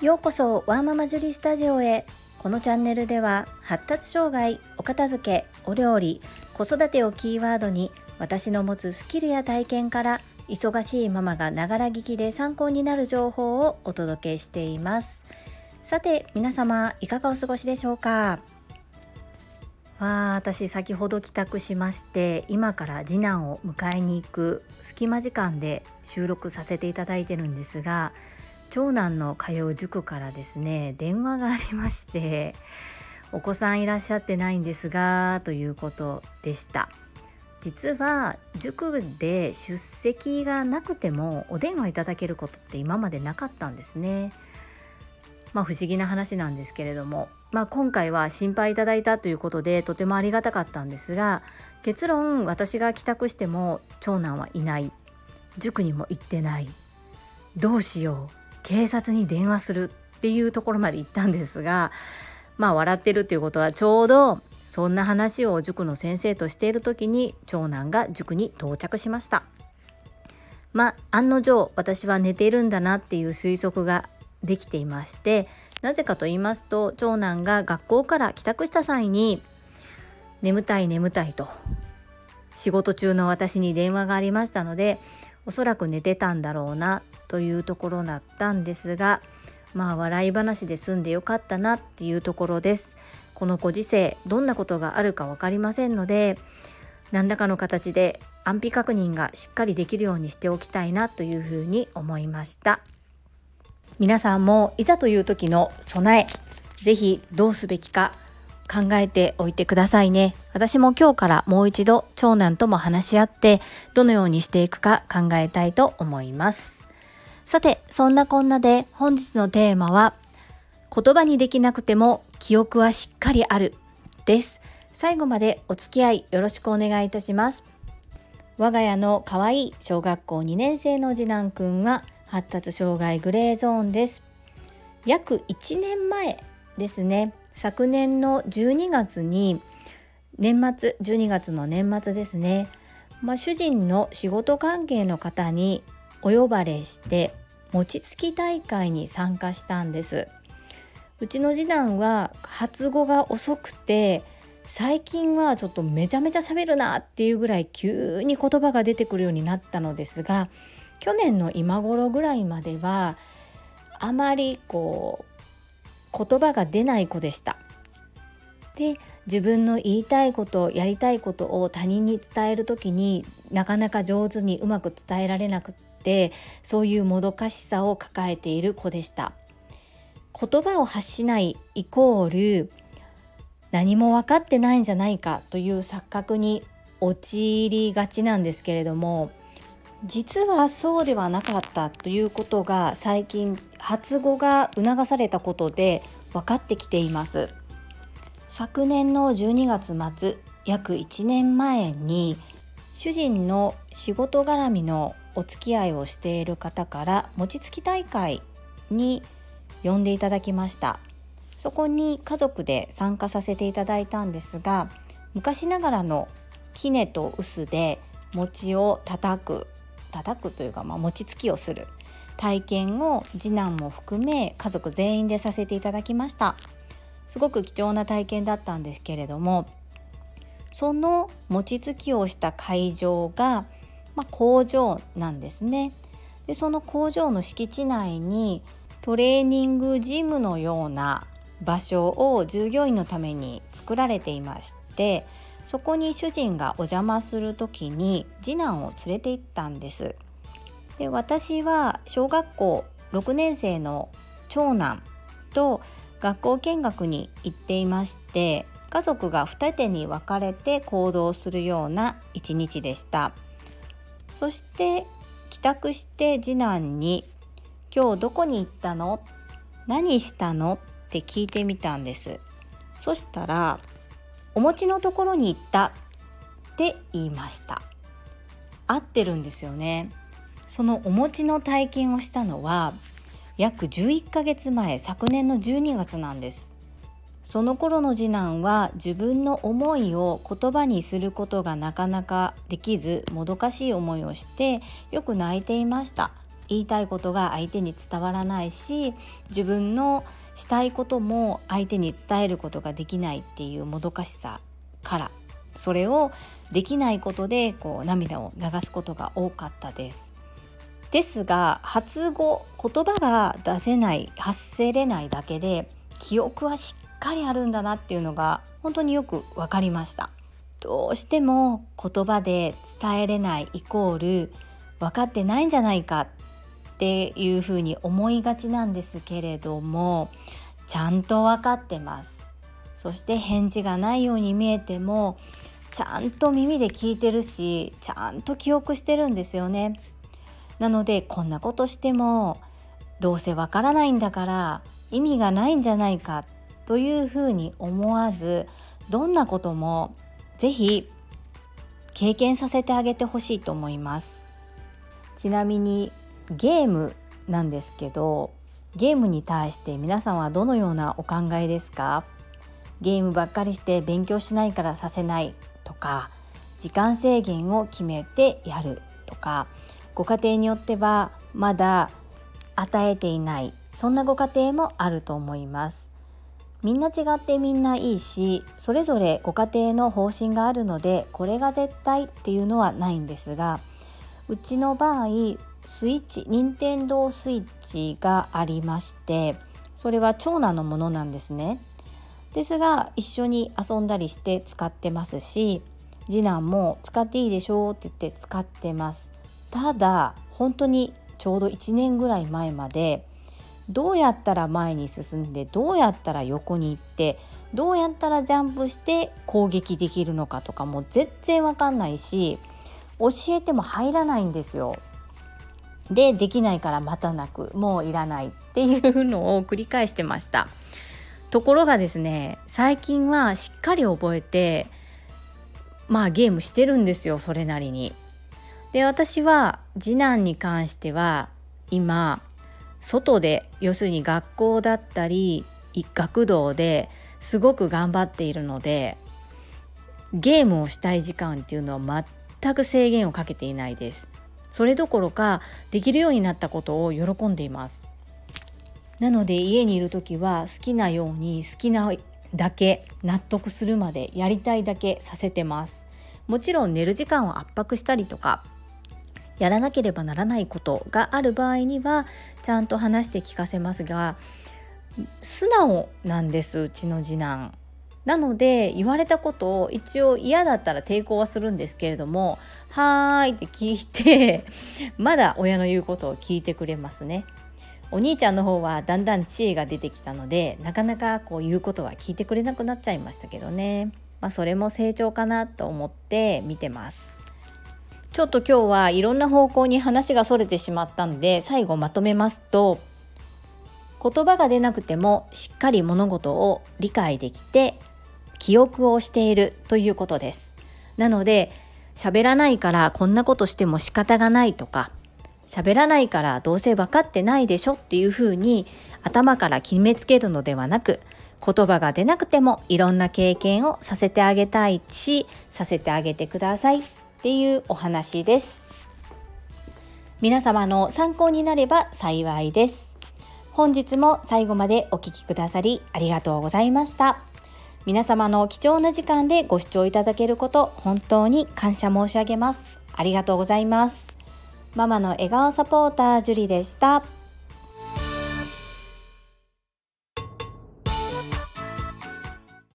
ようこそワーママジュリスタジオへ。このチャンネルでは発達障害お片付けお料理子育てをキーワードに私の持つスキルや体験から忙しいママがながら聞きで参考になる情報をお届けしています。さて皆様いかがお過ごしでしょうか？わあ私先ほど帰宅しまして今から次男を迎えに行く隙間時間で収録させていただいてるんですが長男の通う塾からですね電話がありましてお子さんいらっしゃってないんですがということでした。実は塾で出席がなくてもお電話いただけることって今までなかったんですね。まあ不思議な話なんですけれどもまあ今回は心配いただいたということでとてもありがたかったんですが結論私が帰宅しても長男はいない。塾にも行ってない。どうしよう。警察に電話するっていうところまで行ったんですがまあ笑ってるっていうことはちょうどそんな話を塾の先生としている時に長男が塾に到着しました。まあ案の定私は寝ているんだなっていう推測ができていましてなぜかと言いますと長男が学校から帰宅した際に眠たい眠たいと仕事中の私に電話がありましたのでおそらく寝てたんだろうなというところだったんですがまあ笑い話で済んでよかったなっていうところです。このご時世どんなことがあるか分かりませんので何らかの形で安否確認がしっかりできるようにしておきたいなというふうに思いました。皆さんもいざという時の備え是非どうすべきか考えておいてくださいね。私も今日からもう一度長男とも話し合ってどのようにしていくか考えたいと思います。さて、そんなこんなで本日のテーマは言葉にできなくても記憶はしっかりあるです。最後までお付き合いよろしくお願いいたします。我が家の可愛い小学校2年生の次男くんは発達障害グレーゾーンです。約1年前ですね。昨年の12月に年末12月の年末ですね、まあ、主人の仕事関係の方にお呼ばれして餅つき大会に参加したんですうちの次男は発語が遅くて最近はちょっとめちゃめちゃ喋るなっていうぐらい急に言葉が出てくるようになったのですが去年の今頃ぐらいまではあまりこう言葉が出ない子でした。で自分の言いたいことやりたいことを他人に伝える時になかなか上手にうまく伝えられなくってそういうもどかしさを抱えている子でした言葉を発しないイコール何も分かってないんじゃないかという錯覚に陥りがちなんですけれども実はそうではなかったということが最近発語が促されたことで分かってきています。昨年の12月末約1年前に主人の仕事絡みのお付き合いをしている方から餅つき大会に呼んでいただきました。そこに家族で参加させていただいたんですが昔ながらのきねと臼で餅を叩く叩くというか、まあ、餅つきをする。体験を次男も含め家族全員でさせていただきました。すごく貴重な体験だったんですけれどもその餅つきをした会場が、まあ、工場なんですね。でその工場の敷地内にトレーニングジムのような場所を従業員のために作られていましてそこに主人がお邪魔する時に次男を連れて行ったんです。で私は小学校6年生の長男と学校見学に行っていまして家族が二手に分かれて行動するような一日でした。そして帰宅して次男に「今日どこに行ったの？何したの?」って聞いてみたんです。そしたらお餅のところに行った。って言いました。合ってるんですよね。そのお餅の体験をしたのは約11ヶ月前昨年の12月なんです。その頃の次男は自分の思いを言葉にすることがなかなかできずもどかしい思いをしてよく泣いていました。言いたいことが相手に伝わらないし自分のしたいことも相手に伝えることができないっていうもどかしさからそれをできないことでこう涙を流すことが多かったです。ですが発語言葉が出せない発せれないだけで記憶はしっかりあるんだなっていうのが本当によく分かりました。どうしても言葉で伝えれないイコール分かってないんじゃないかっていうふうに思いがちなんですけれどもちゃんと分かってます。そして返事がないように見えてもちゃんと耳で聞いてるしちゃんと記憶してるんですよね。なのでこんなことしてもどうせわからないんだから意味がないんじゃないかというふうに思わずどんなことも是非経験させてあげてほしいと思います。ちなみにゲームなんですけどゲームに対して皆さんはどのようなお考えですか？ゲームばっかりして勉強しないからさせないとか時間制限を決めてやるとかご家庭によってはまだ与えていないそんなご家庭もあると思います。みんな違ってみんないいしそれぞれご家庭の方針があるのでこれが絶対っていうのはないんですがうちの場合スイッチ任天堂スイッチがありましてそれは長男のものなんですねですが一緒に遊んだりして使ってますし次男も使っていいでしょうって言って使ってますただ本当にちょうど1年ぐらい前までどうやったら前に進んでどうやったら横に行ってどうやったらジャンプして攻撃できるのかとかも全然わかんないし教えても入らないんですよ。でできないから待たなくもういらないっていうのを繰り返してました。ところがですね最近はしっかり覚えてまあゲームしてるんですよそれなりに。で私は次男に関しては今外で要するに学校だったり一学童ですごく頑張っているのでゲームをしたい時間っていうのは全く制限をかけていないですそれどころかできるようになったことを喜んでいますなので家にいる時は好きなように好きなだけ納得するまでやりたいだけさせてますもちろん寝る時間を圧迫したりとかやらなければならないことがある場合にはちゃんと話して聞かせますが素直なんですうちの次男。なので言われたことを一応嫌だったら抵抗はするんですけれども「はーい」って聞いて まだ親の言うことを聞いてくれますね。お兄ちゃんの方はだんだん知恵が出てきたのでなかなかこう言うことは聞いてくれなくなっちゃいましたけどね、まあ、それも成長かなと思って見てます。ちょっと今日はいろんな方向に話がそれてしまったので最後まとめますと言葉が出なくてもしっかり物事を理解できて記憶をしているということです。なので喋らないからこんなことしても仕方がないとか喋らないからどうせ分かってないでしょっていうふうに頭から決めつけるのではなく言葉が出なくてもいろんな経験をさせてあげたいしさせてあげてくださいっていうお話です。皆様の参考になれば幸いです。本日も最後までお聴きくださりありがとうございました。皆様の貴重な時間でご視聴いただけること本当に感謝申し上げます。ありがとうございます。ママの笑顔サポータージュリでした。